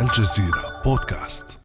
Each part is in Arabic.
الجزيرة بودكاست.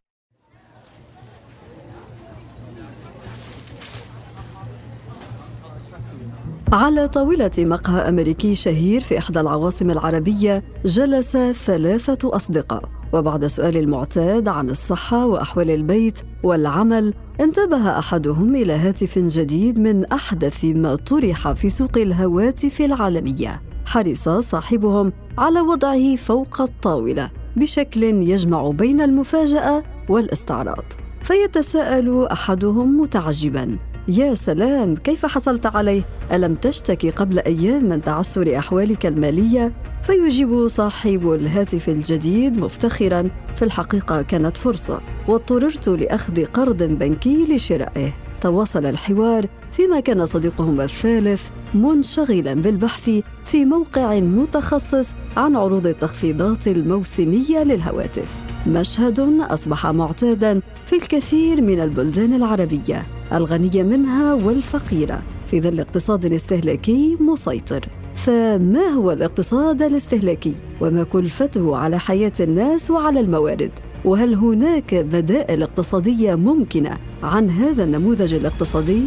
على طاولة مقهى أمريكي شهير في إحدى العواصم العربية جلس ثلاثة أصدقاء. وبعد سؤال المعتاد عن الصحة وأحوال البيت والعمل انتبه أحدهم إلى هاتف جديد من أحدث ما طرح في سوق الهواتف العالمية. حرص صاحبهم على وضعه فوق الطاولة. بشكل يجمع بين المفاجأة والاستعراض. فيتساءل أحدهم متعجبا يا سلام كيف حصلت عليه؟ ألم تشتكي قبل أيام من تعثر أحوالك المالية؟ فيجيب صاحب الهاتف الجديد مفتخرا في الحقيقة كانت فرصة واضطررت لأخذ قرض بنكي لشرائه. تواصل الحوار فيما كان صديقهم الثالث منشغلا بالبحث في موقع متخصص عن عروض التخفيضات الموسمية للهواتف. مشهد أصبح معتادا في الكثير من البلدان العربية الغنية منها والفقيرة في ظل اقتصاد استهلاكي مسيطر. فما هو الاقتصاد الاستهلاكي؟ وما كلفته على حياة الناس وعلى الموارد؟ وهل هناك بدائل اقتصادية ممكنة عن هذا النموذج الاقتصادي؟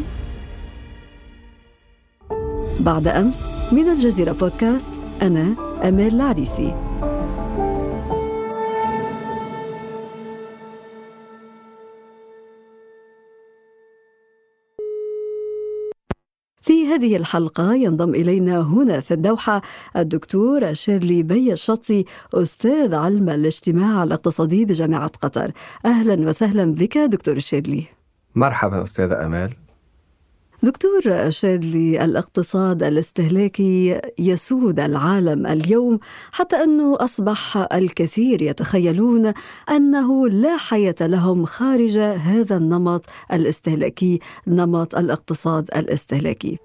بعد أمس من الجزيرة بودكاست أنا امال العريسي. هذه الحلقة ينضم إلينا هنا في الدوحة الدكتور شادلي بي الشطي أستاذ علم الاجتماع الاقتصادي بجامعة قطر. أهلا وسهلا بك دكتور شادلي. مرحبا أستاذة أمال. دكتور شادلي الاقتصاد الاستهلاكي يسود العالم اليوم حتى أنه أصبح الكثير يتخيلون أنه لا حياة لهم خارج هذا النمط الاستهلاكي نمط الاقتصاد الاستهلاكي.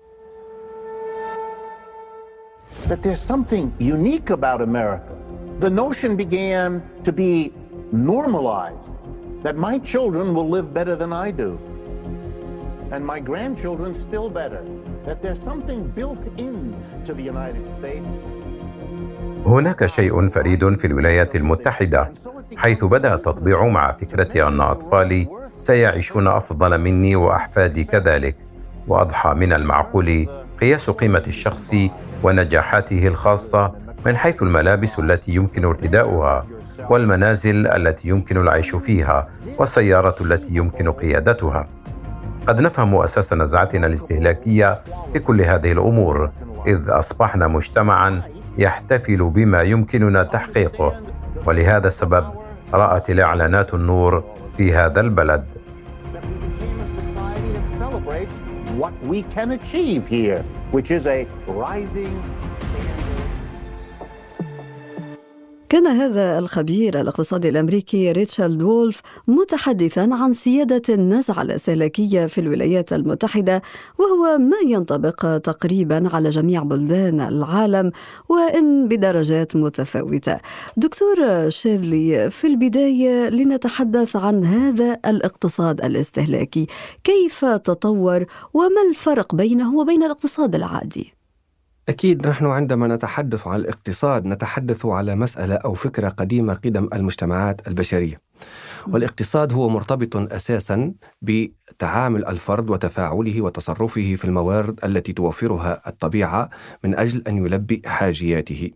That there's something unique about America. The notion began to be normalized that my children will live better than I do. and my grandchildren still better. That there's something built in to the United States. هناك شيء فريد في الولايات المتحدة حيث بدأ التطبيع مع فكرة أن أطفالي سيعيشون أفضل مني وأحفادي كذلك وأضحى من المعقول قياس قيمة الشخص ونجاحاته الخاصة من حيث الملابس التي يمكن ارتداؤها والمنازل التي يمكن العيش فيها والسيارة التي يمكن قيادتها. قد نفهم أساس نزعتنا الاستهلاكية في كل هذه الأمور إذ أصبحنا مجتمعا يحتفل بما يمكننا تحقيقه. ولهذا السبب رأت الإعلانات النور في هذا البلد. What we can achieve here, which is a rising كان هذا الخبير الاقتصادي الأمريكي ريتشارد وولف متحدثا عن سيادة النزعة الاستهلاكيه في الولايات المتحدة وهو ما ينطبق تقريبا على جميع بلدان العالم وإن بدرجات متفاوتة. دكتور شيرلي في البداية لنتحدث عن هذا الاقتصاد الاستهلاكي، كيف تطور وما الفرق بينه وبين الاقتصاد العادي؟ أكيد نحن عندما نتحدث عن الاقتصاد نتحدث على مسألة أو فكرة قديمة قدم المجتمعات البشرية. والاقتصاد هو مرتبط أساسا بتعامل الفرد وتفاعله وتصرفه في الموارد التي توفرها الطبيعة من أجل أن يلبي حاجياته.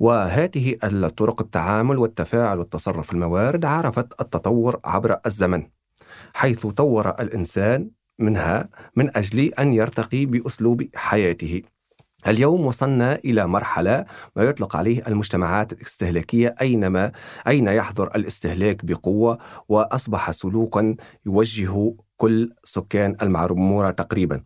وهذه الطرق التعامل والتفاعل والتصرف في الموارد عرفت التطور عبر الزمن حيث طور الإنسان منها من أجل أن يرتقي بأسلوب حياته. اليوم وصلنا إلى مرحلة ما يطلق عليه المجتمعات الاستهلاكية أينما أين يحضر الاستهلاك بقوة وأصبح سلوكا يوجه كل سكان المعمورة تقريبا.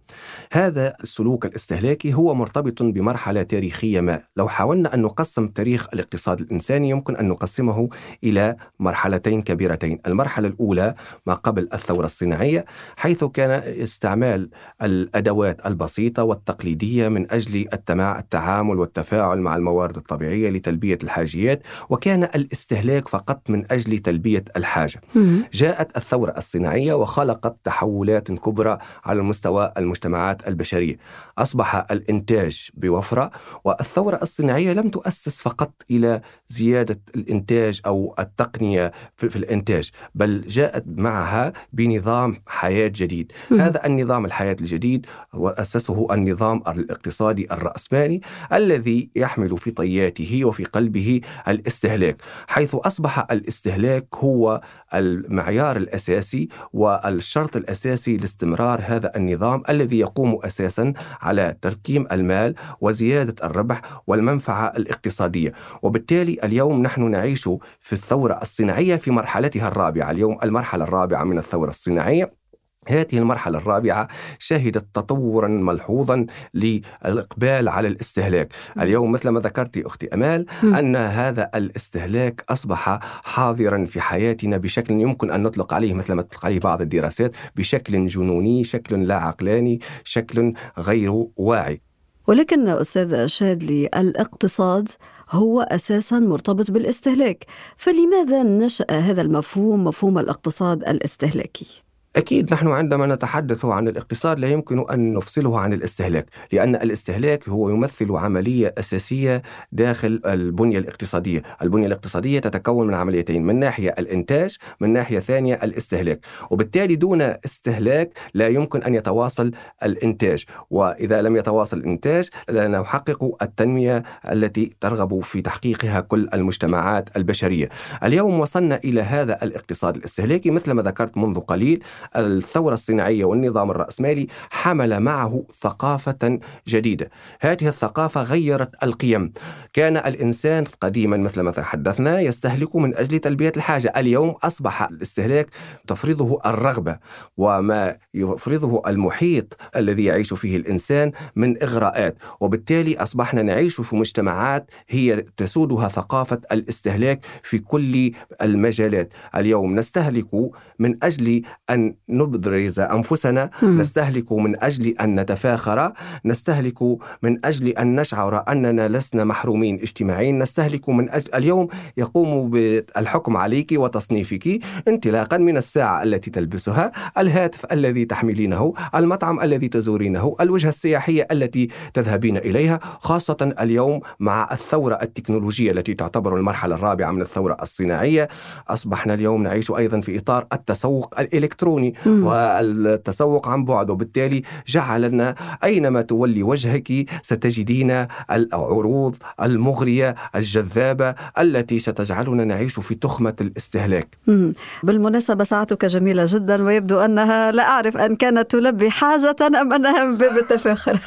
هذا السلوك الاستهلاكي هو مرتبط بمرحلة تاريخية ما. لو حاولنا أن نقسم تاريخ الاقتصاد الإنساني يمكن أن نقسمه إلى مرحلتين كبيرتين. المرحلة الأولى ما قبل الثورة الصناعية حيث كان استعمال الأدوات البسيطة والتقليدية من أجل التعامل والتفاعل مع الموارد الطبيعية لتلبية الحاجيات وكان الاستهلاك فقط من أجل تلبية الحاجة. جاءت الثورة الصناعية وخلقت تحولات كبرى على مستوى المجتمعات البشرية. أصبح الإنتاج بوفرة والثورة الصناعية لم تؤسس فقط إلى زيادة الإنتاج أو التقنية في الإنتاج بل جاءت معها بنظام حياة جديد. هذا النظام الحياة الجديد وأسسه النظام الاقتصادي الرأسمالي الذي يحمل في طياته وفي قلبه الاستهلاك حيث أصبح الاستهلاك هو المعيار الأساسي والشرط الأساسي لاستمرار هذا النظام الذي يقوم أساسا على تركيم المال وزيادة الربح والمنفعة الاقتصادية. وبالتالي اليوم نحن نعيش في الثورة الصناعية في مرحلتها الرابعة. اليوم المرحلة الرابعة من الثورة الصناعية. هذه المرحلة الرابعة شهدت تطورا ملحوظا للإقبال على الاستهلاك. اليوم مثل ما ذكرت أختي أمال أن هذا الاستهلاك أصبح حاضرا في حياتنا بشكل يمكن أن نطلق عليه مثل ما تطلق عليه بعض الدراسات بشكل جنوني شكل لا عقلاني شكل غير واعي. ولكن أستاذ شادلي الاقتصاد هو أساسا مرتبط بالاستهلاك. فلماذا نشأ هذا المفهوم مفهوم الاقتصاد الاستهلاكي؟ أكيد نحن عندما نتحدث عن الاقتصاد لا يمكن أن نفصله عن الاستهلاك لأن الاستهلاك هو يمثل عملية أساسية داخل البنية الاقتصادية. البنية الاقتصادية تتكون من عمليتين من ناحية الإنتاج من ناحية ثانية الاستهلاك. وبالتالي دون استهلاك لا يمكن أن يتواصل الإنتاج. وإذا لم يتواصل الإنتاج لا نحقق التنمية التي ترغب في تحقيقها كل المجتمعات البشرية. اليوم وصلنا إلى هذا الاقتصاد الاستهلاكي مثل ما ذكرت منذ قليل. الثورة الصناعية والنظام الرأسمالي حمل معه ثقافة جديدة. هذه الثقافة غيرت القيم. كان الإنسان قديما مثل ما تحدثنا يستهلك من أجل تلبية الحاجة. اليوم أصبح الاستهلاك تفرضه الرغبة وما يفرضه المحيط الذي يعيش فيه الإنسان من إغراءات. وبالتالي أصبحنا نعيش في مجتمعات هي تسودها ثقافة الاستهلاك في كل المجالات. اليوم نستهلك من أجل أن نبرز أنفسنا م. نستهلك من أجل أن نتفاخر نستهلك من أجل أن نشعر أننا لسنا محرومين اجتماعيا نستهلك من أجل اليوم يقوم بالحكم عليك وتصنيفك انطلاقا من الساعة التي تلبسها الهاتف الذي تحملينه المطعم الذي تزورينه الوجهة السياحية التي تذهبين إليها خاصة اليوم مع الثورة التكنولوجية التي تعتبر المرحلة الرابعة من الثورة الصناعية أصبحنا اليوم نعيش أيضا في إطار التسوق الإلكتروني الإلكتروني والتسوق عن بعد. وبالتالي جعلنا أينما تولي وجهك ستجدين العروض المغرية الجذابة التي ستجعلنا نعيش في تخمة الاستهلاك. بالمناسبة ساعتك جميلة جدا ويبدو أنها لا أعرف أن كانت تلبي حاجة أم أنها من باب التفاخر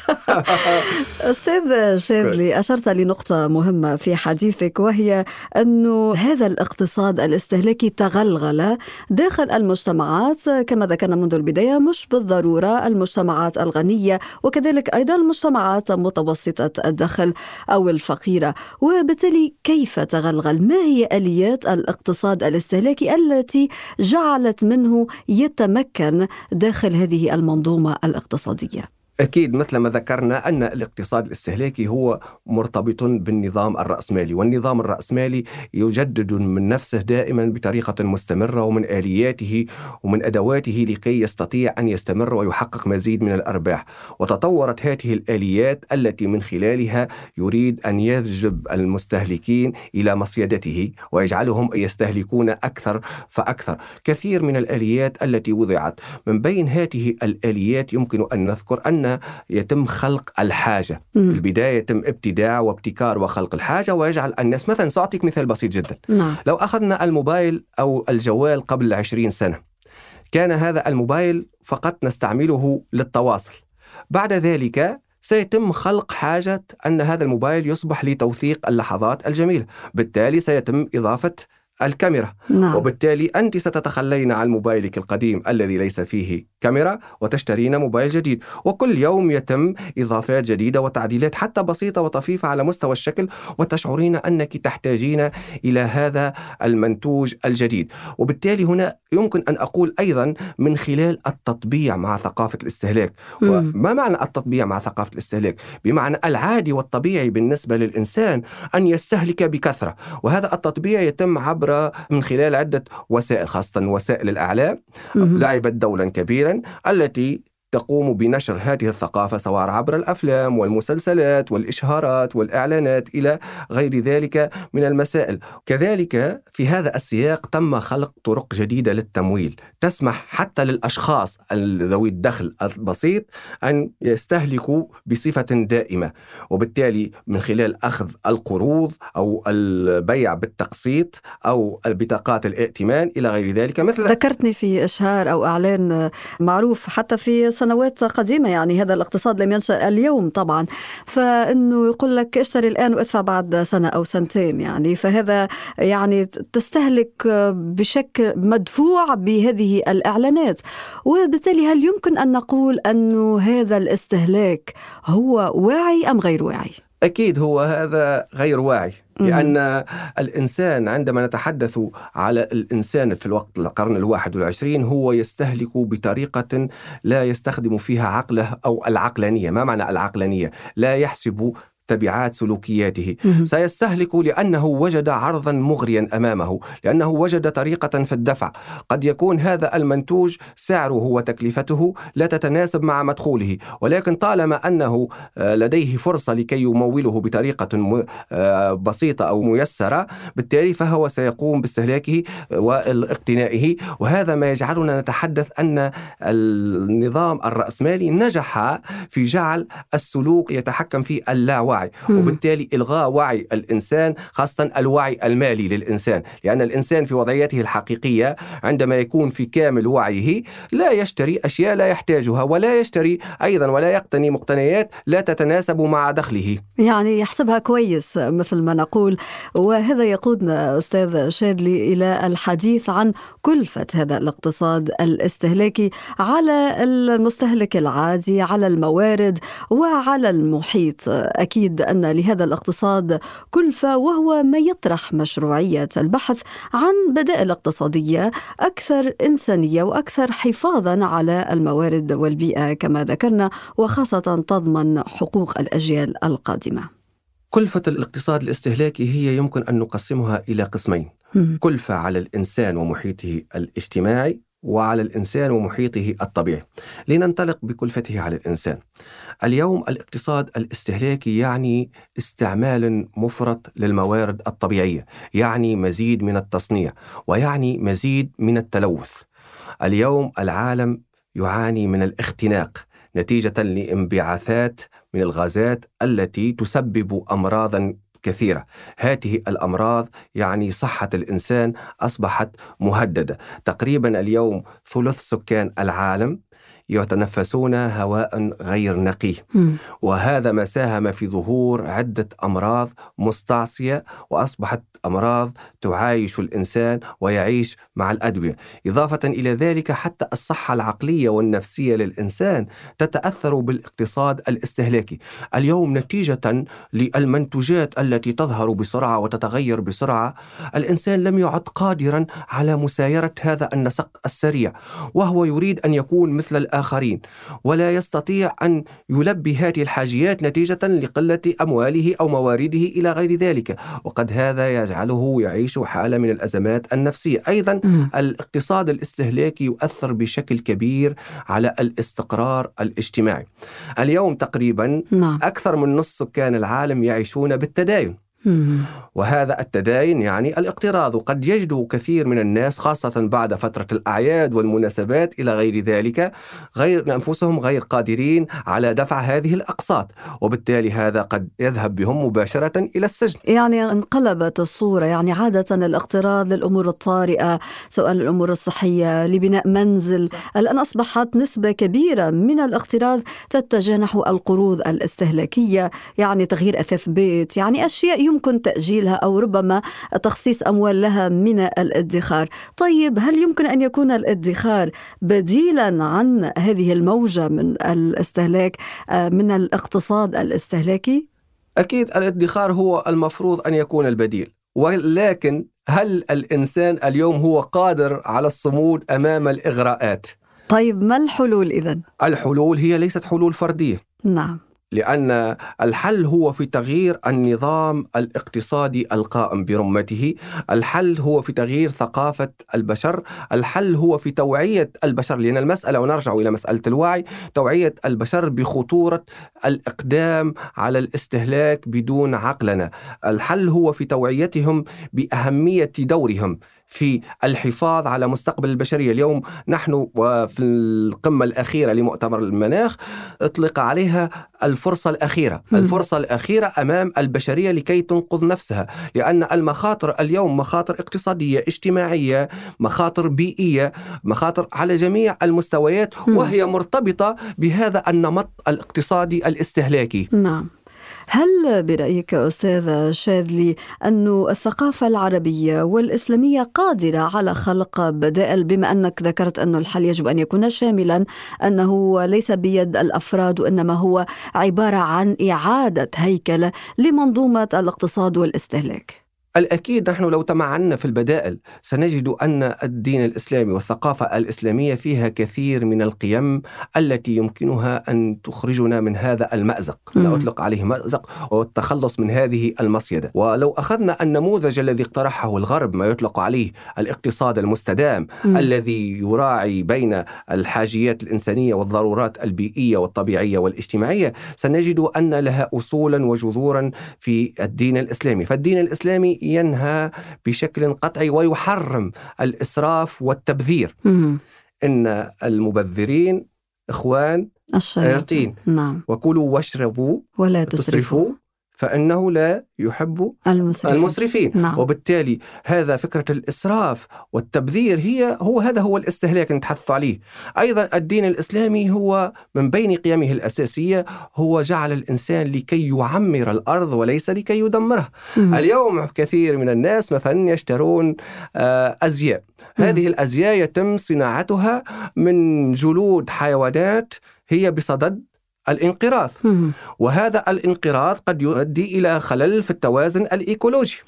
أستاذ شادلي أشرت لنقطة مهمة في حديثك وهي أن هذا الاقتصاد الاستهلاكي تغلغل داخل المجتمعات كما ذكرنا منذ البداية مش بالضرورة المجتمعات الغنية وكذلك أيضا المجتمعات متوسطة الدخل أو الفقيرة. وبالتالي كيف تغلغل؟ ما هي آليات الاقتصاد الاستهلاكي التي جعلت منه يتمكن داخل هذه المنظومة الاقتصادية؟ أكيد مثل ما ذكرنا أن الاقتصاد الاستهلاكي هو مرتبط بالنظام الرأسمالي والنظام الرأسمالي يجدد من نفسه دائما بطريقة مستمرة ومن آلياته ومن أدواته لكي يستطيع أن يستمر ويحقق مزيد من الأرباح. وتطورت هذه الآليات التي من خلالها يريد أن يجذب المستهلكين إلى مصيدته ويجعلهم يستهلكون أكثر فأكثر. كثير من الآليات التي وضعت من بين هذه الآليات يمكن أن نذكر أن يتم خلق الحاجة. في البداية يتم ابتداع وابتكار وخلق الحاجة ويجعل الناس مثلا سأعطيك مثال بسيط جدا. نعم. لو أخذنا الموبايل أو الجوال قبل عشرين سنة كان هذا الموبايل فقط نستعمله للتواصل. بعد ذلك سيتم خلق حاجة أن هذا الموبايل يصبح لتوثيق اللحظات الجميلة. بالتالي سيتم إضافة الكاميرا. نعم. وبالتالي أنت ستتخلين عن موبايلك القديم الذي ليس فيه كاميرا وتشترين موبايل جديد. وكل يوم يتم إضافات جديدة وتعديلات حتى بسيطة وطفيفة على مستوى الشكل وتشعرين أنك تحتاجين إلى هذا المنتوج الجديد. وبالتالي هنا يمكن أن أقول أيضا من خلال التطبيع مع ثقافة الاستهلاك. وما معنى التطبيع مع ثقافة الاستهلاك؟ بمعنى العادي والطبيعي بالنسبة للإنسان أن يستهلك بكثرة. وهذا التطبيع يتم عبر عبر من خلال عدة وسائل خاصة وسائل الإعلام لعبت دولا كبيرا التي تقوم بنشر هذه الثقافة سواء عبر الأفلام والمسلسلات والإشهارات والإعلانات إلى غير ذلك من المسائل. كذلك في هذا السياق تم خلق طرق جديدة للتمويل. تسمح حتى للأشخاص ذوي الدخل البسيط أن يستهلكوا بصفة دائمة وبالتالي من خلال أخذ القروض أو البيع بالتقسيط أو البطاقات الائتمان إلى غير ذلك. مثل ذكرتني في إشهار أو إعلان معروف حتى في سنوات قديمة يعني هذا الاقتصاد لم ينشأ اليوم طبعا. فإنه يقول لك اشتري الآن وادفع بعد سنة أو سنتين يعني. فهذا يعني تستهلك بشكل مدفوع بهذه الإعلانات. وبالتالي هل يمكن أن نقول أن هذا الاستهلاك هو واعي أم غير واعي؟ أكيد هو هذا غير واعي لأن الإنسان عندما نتحدث على الإنسان في الوقت القرن الواحد والعشرين هو يستهلك بطريقة لا يستخدم فيها عقله أو العقلانية ما معنى العقلانية؟ لا يحسب تبعات سلوكياته. سيستهلك لأنه وجد عرضا مغريا أمامه لأنه وجد طريقة في الدفع. قد يكون هذا المنتوج سعره وتكلفته لا تتناسب مع مدخوله ولكن طالما أنه آه، لديه فرصة لكي يموله بطريقة آه، بسيطة أو ميسرة بالتالي فهو سيقوم باستهلاكه واقتنائه وهذا ما يجعلنا نتحدث أن النظام الرأسمالي نجح في جعل السلوك يتحكم في اللاوعي. الوعي وبالتالي إلغاء وعي الإنسان خاصة الوعي المالي للإنسان. لأن الإنسان في وضعيته الحقيقية عندما يكون في كامل وعيه لا يشتري أشياء لا يحتاجها ولا يشتري أيضا ولا يقتني مقتنيات لا تتناسب مع دخله. يعني يحسبها كويس مثل ما نقول. وهذا يقودنا أستاذ شادلي إلى الحديث عن كلفة هذا الاقتصاد الاستهلاكي على المستهلك العادي على الموارد وعلى المحيط. أكيد أكيد أن لهذا الاقتصاد كلفة وهو ما يطرح مشروعية البحث عن بدائل اقتصادية أكثر إنسانية وأكثر حفاظا على الموارد والبيئة كما ذكرنا وخاصة تضمن حقوق الأجيال القادمة. كلفة الاقتصاد الاستهلاكي هي يمكن أن نقسمها إلى قسمين كلفة على الإنسان ومحيطه الاجتماعي وعلى الإنسان ومحيطه الطبيعي. لننطلق بكلفته على الإنسان. اليوم الاقتصاد الاستهلاكي يعني استعمال مفرط للموارد الطبيعية يعني مزيد من التصنيع ويعني مزيد من التلوث. اليوم العالم يعاني من الاختناق نتيجة لانبعاثات من الغازات التي تسبب أمراضا كثيرة. هذه الأمراض يعني صحة الإنسان أصبحت مهددة. تقريبا اليوم ثلث سكان العالم يتنفسون هواء غير نقي. وهذا ما ساهم في ظهور عدة أمراض مستعصية وأصبحت أمراض تعايش الإنسان ويعيش مع الأدوية. إضافة إلى ذلك حتى الصحة العقلية والنفسية للإنسان تتأثر بالاقتصاد الاستهلاكي. اليوم نتيجة للمنتوجات التي تظهر بسرعة وتتغير بسرعة الإنسان لم يعد قادرا على مسايرة هذا النسق السريع. وهو يريد أن يكون مثل الآخرين ولا يستطيع أن يلبي هذه الحاجيات نتيجة لقلة أمواله أو موارده إلى غير ذلك. وقد هذا يجعله يعيش حالة من الأزمات النفسية. أيضا الاقتصاد الاستهلاكي يؤثر بشكل كبير على الاستقرار الاجتماعي. اليوم تقريبا نعم. أكثر من نصف سكان العالم يعيشون بالتداين. وهذا التداين يعني الاقتراض وقد يجد كثير من الناس خاصة بعد فترة الأعياد والمناسبات إلى غير ذلك غير أنفسهم غير قادرين على دفع هذه الأقساط وبالتالي هذا قد يذهب بهم مباشرة إلى السجن. يعني انقلبت الصورة يعني عادة الاقتراض للأمور الطارئة سواء الأمور الصحية لبناء منزل الآن أصبحت نسبة كبيرة من الاقتراض تتجه نحو القروض الاستهلاكية يعني تغيير أثاث بيت يعني أشياء يمكن تأجيلها أو ربما تخصيص أموال لها من الادخار طيب هل يمكن أن يكون الادخار بديلا عن هذه الموجة من الاستهلاك آه، من الاقتصاد الاستهلاكي؟ أكيد الادخار هو المفروض أن يكون البديل ولكن هل الإنسان اليوم هو قادر على الصمود أمام الإغراءات؟ طيب ما الحلول إذا؟ الحلول هي ليست حلول فردية نعم لأن الحل هو في تغيير النظام الاقتصادي القائم برمته. الحل هو في تغيير ثقافة البشر. الحل هو في توعية البشر لأن المسألة ونرجع إلى مسألة الوعي توعية البشر بخطورة الإقدام على الاستهلاك بدون عقلنة الحل هو في توعيتهم بأهمية دورهم. في الحفاظ على مستقبل البشرية، اليوم نحن وفي القمة الأخيرة لمؤتمر المناخ أطلق عليها الفرصة الأخيرة، الفرصة الأخيرة أمام البشرية لكي تنقذ نفسها، لأن المخاطر اليوم مخاطر اقتصادية، اجتماعية، مخاطر بيئية، مخاطر على جميع المستويات وهي مرتبطة بهذا النمط الاقتصادي الاستهلاكي. نعم. هل برأيك أستاذ شاذلي أن الثقافة العربية والإسلامية قادرة على خلق بدائل بما أنك ذكرت أن الحل يجب أن يكون شاملا أنه ليس بيد الأفراد وإنما هو عبارة عن إعادة هيكلة لمنظومة الاقتصاد والاستهلاك؟ الأكيد نحن لو تمعنا في البدائل سنجد أن الدين الإسلامي والثقافة الإسلامية فيها كثير من القيم التي يمكنها أن تخرجنا من هذا المأزق لا أطلق عليه مأزق والتخلص من هذه المصيدة. ولو أخذنا النموذج الذي اقترحه الغرب ما يطلق عليه الاقتصاد المستدام مم. الذي يراعي بين الحاجيات الإنسانية والضرورات البيئية والطبيعية والاجتماعية سنجد أن لها أصولا وجذورا في الدين الإسلامي. فالدين الإسلامي ينهى بشكل قطعي ويحرم الإسراف والتبذير. إن المبذرين إخوان الشياطين. نعم. وكلوا واشربوا ولا تسرفوا. فإنه لا يحب المسرفين, المسرفين. نعم. وبالتالي هذا فكرة الإسراف والتبذير هي هو هذا هو الاستهلاك نتحدث عليه أيضا الدين الإسلامي هو من بين قيمه الأساسية هو جعل الإنسان لكي يعمر الأرض وليس لكي يدمرها م. اليوم كثير من الناس مثلا يشترون أزياء م. هذه الأزياء يتم صناعتها من جلود حيوانات هي بصدد الانقراض. وهذا الانقراض قد يؤدي إلى خلل في التوازن الإيكولوجي.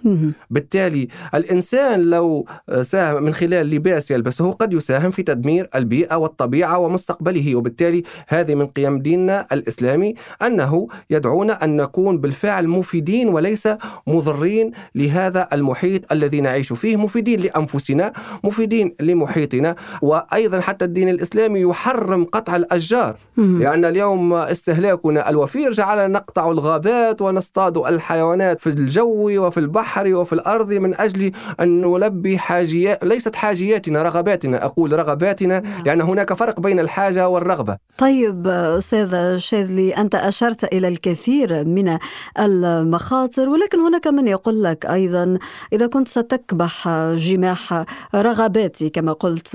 بالتالي الإنسان لو ساهم من خلال لباس يلبسه قد يساهم في تدمير البيئة والطبيعة ومستقبله وبالتالي هذه من قيم ديننا الإسلامي أنه يدعونا أن نكون بالفعل مفيدين وليس مضرين لهذا المحيط الذي نعيش فيه مفيدين لأنفسنا مفيدين لمحيطنا. وأيضا حتى الدين الإسلامي يحرم قطع الأشجار. لأن اليوم استهلاكنا. الوفير جعلنا نقطع الغابات ونصطاد الحيوانات في الجو وفي البحر وفي الأرض من أجل أن نلبي حاجيات ليست حاجياتنا رغباتنا. أقول رغباتنا نعم. لأن هناك فرق بين الحاجة والرغبة. طيب أستاذ شاذلي أنت أشرت إلى الكثير من المخاطر ولكن هناك من يقول لك أيضا إذا كنت ستكبح جماح رغباتي كما قلت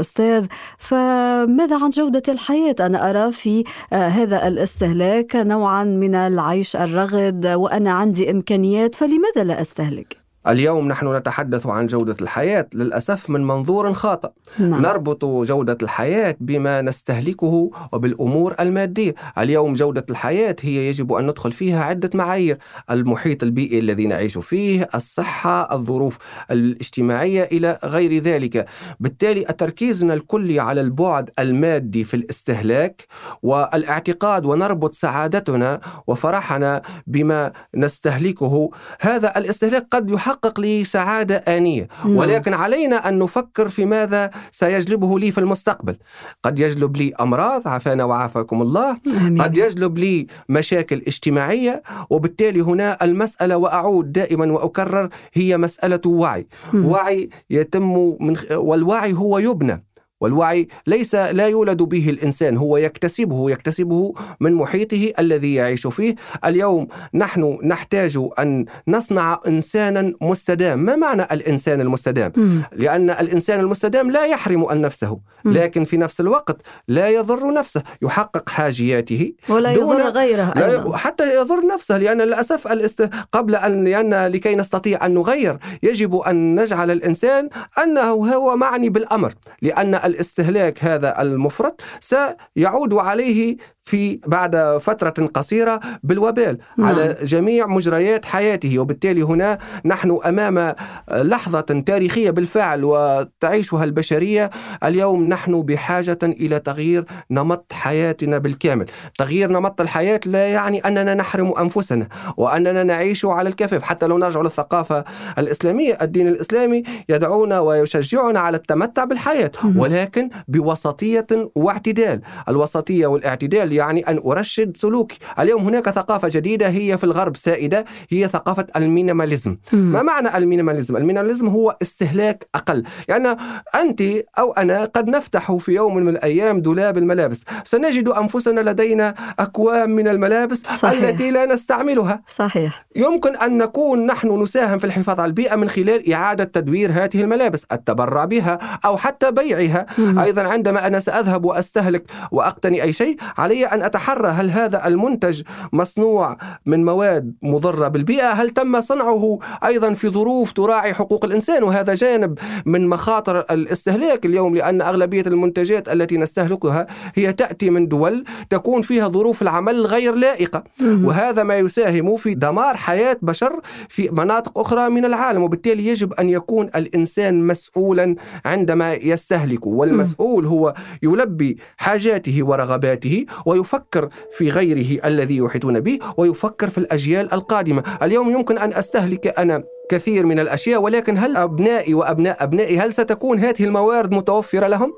أستاذ فماذا عن جودة الحياة؟ أنا أرى في هذا هذا الاستهلاك نوعا من العيش الرغد وأنا عندي إمكانيات فلماذا لا أستهلك؟ اليوم نحن نتحدث عن جودة الحياة للأسف من منظور خاطئ. نعم. نربط جودة الحياة بما نستهلكه وبالأمور المادية. اليوم جودة الحياة هي يجب أن ندخل فيها عدة معايير. المحيط البيئي الذي نعيش فيه الصحة الظروف الاجتماعية إلى غير ذلك. بالتالي تركيزنا الكلي على البعد المادي في الاستهلاك والاعتقاد ونربط سعادتنا وفرحنا بما نستهلكه. هذا الاستهلاك قد يحقق يحقق لي سعادة آنية. نعم. ولكن علينا أن نفكر في ماذا سيجلبه لي في المستقبل. قد يجلب لي أمراض عافانا وعافاكم الله. أمين. قد يجلب لي مشاكل اجتماعية وبالتالي هنا المسألة وأعود دائما وأكرر هي مسألة وعي. وعي يتم من والوعي هو يبنى. والوعي ليس لا يولد به الإنسان هو يكتسبه يكتسبه من محيطه الذي يعيش فيه. اليوم نحن نحتاج أن نصنع إنسانا مستدام. ما معنى الإنسان المستدام؟ م. لأن الإنسان المستدام لا يحرم نفسه لكن في نفس الوقت لا يضر نفسه. يحقق حاجياته ولا يضر غيره أيضا. حتى يضر نفسه لأن للأسف الاست... قبل ان لأن لكي نستطيع أن نغير يجب أن نجعل الإنسان أنه هو معني بالأمر لأن الاستهلاك هذا المفرط سيعود عليه في بعد فترة قصيرة بالوبال نعم. على جميع مجريات حياته وبالتالي هنا نحن أمام لحظة تاريخية بالفعل وتعيشها البشرية. اليوم نحن بحاجة إلى تغيير نمط حياتنا بالكامل. تغيير نمط الحياة لا يعني أننا نحرم أنفسنا وأننا نعيش على الكفاف. حتى لو نرجع للثقافة الإسلامية الدين الإسلامي يدعونا ويشجعنا على التمتع بالحياة ولكن بوسطية واعتدال. الوسطية والاعتدال يعني أن أرشد سلوكي. اليوم هناك ثقافة جديدة هي في الغرب سائدة هي ثقافة ال minimalism. ما معنى ال minimalism؟ ال minimalism هو استهلاك أقل. يعني أنت أو أنا قد نفتح في يوم من الأيام دولاب الملابس. سنجد أنفسنا لدينا أكوام من الملابس صحيح. التي لا نستعملها. صحيح. يمكن أن نكون نحن نساهم في الحفاظ على البيئة من خلال إعادة تدوير هذه الملابس التبرع بها أو حتى بيعها. مم. أيضا عندما أنا سأذهب وأستهلك وأقتني أي شيء علي أن أتحرى. هل هذا المنتج مصنوع من مواد مضرة بالبيئة؟ هل تم صنعه أيضا في ظروف تراعي حقوق الإنسان؟ وهذا جانب من مخاطر الاستهلاك اليوم لأن أغلبية المنتجات التي نستهلكها هي تأتي من دول تكون فيها ظروف العمل غير لائقة. وهذا ما يساهم في دمار حياة بشر في مناطق أخرى من العالم وبالتالي يجب أن يكون الإنسان مسؤولا عندما يستهلك. والمسؤول هو يلبي حاجاته ورغباته ويفكر في غيره الذي يحيطون به ويفكر في الأجيال القادمة اليوم يمكن أن أستهلك أنا كثير من الأشياء ولكن هل أبنائي وأبناء أبنائي هل ستكون هذه الموارد متوفرة لهم؟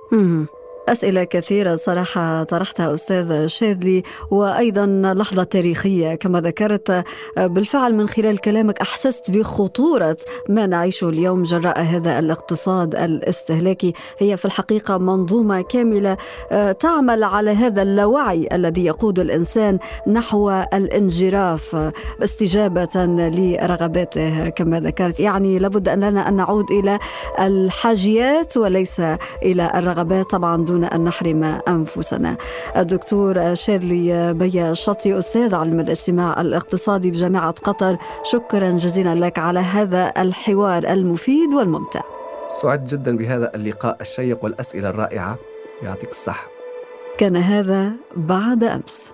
أسئلة كثيرة صراحة طرحتها أستاذ شاذلي وأيضا لحظة تاريخية. كما ذكرت بالفعل من خلال كلامك أحسست بخطورة ما نعيشه اليوم جراء هذا الاقتصاد الاستهلاكي. هي في الحقيقة منظومة كاملة آه، تعمل على هذا اللاوعي الذي يقود الإنسان نحو الانجراف استجابة لرغباته كما ذكرت. يعني لابد أن لنا أن نعود إلى الحاجيات وليس إلى الرغبات. طبعا دون أن نحرم أنفسنا. الدكتور شادلي بيا شطي أستاذ علم الاجتماع الاقتصادي بجامعة قطر. شكرا جزيلا لك على هذا الحوار المفيد والممتع. سعدت جدا بهذا اللقاء الشيق والأسئلة الرائعة. يعطيك الصحة. كان هذا بعد أمس.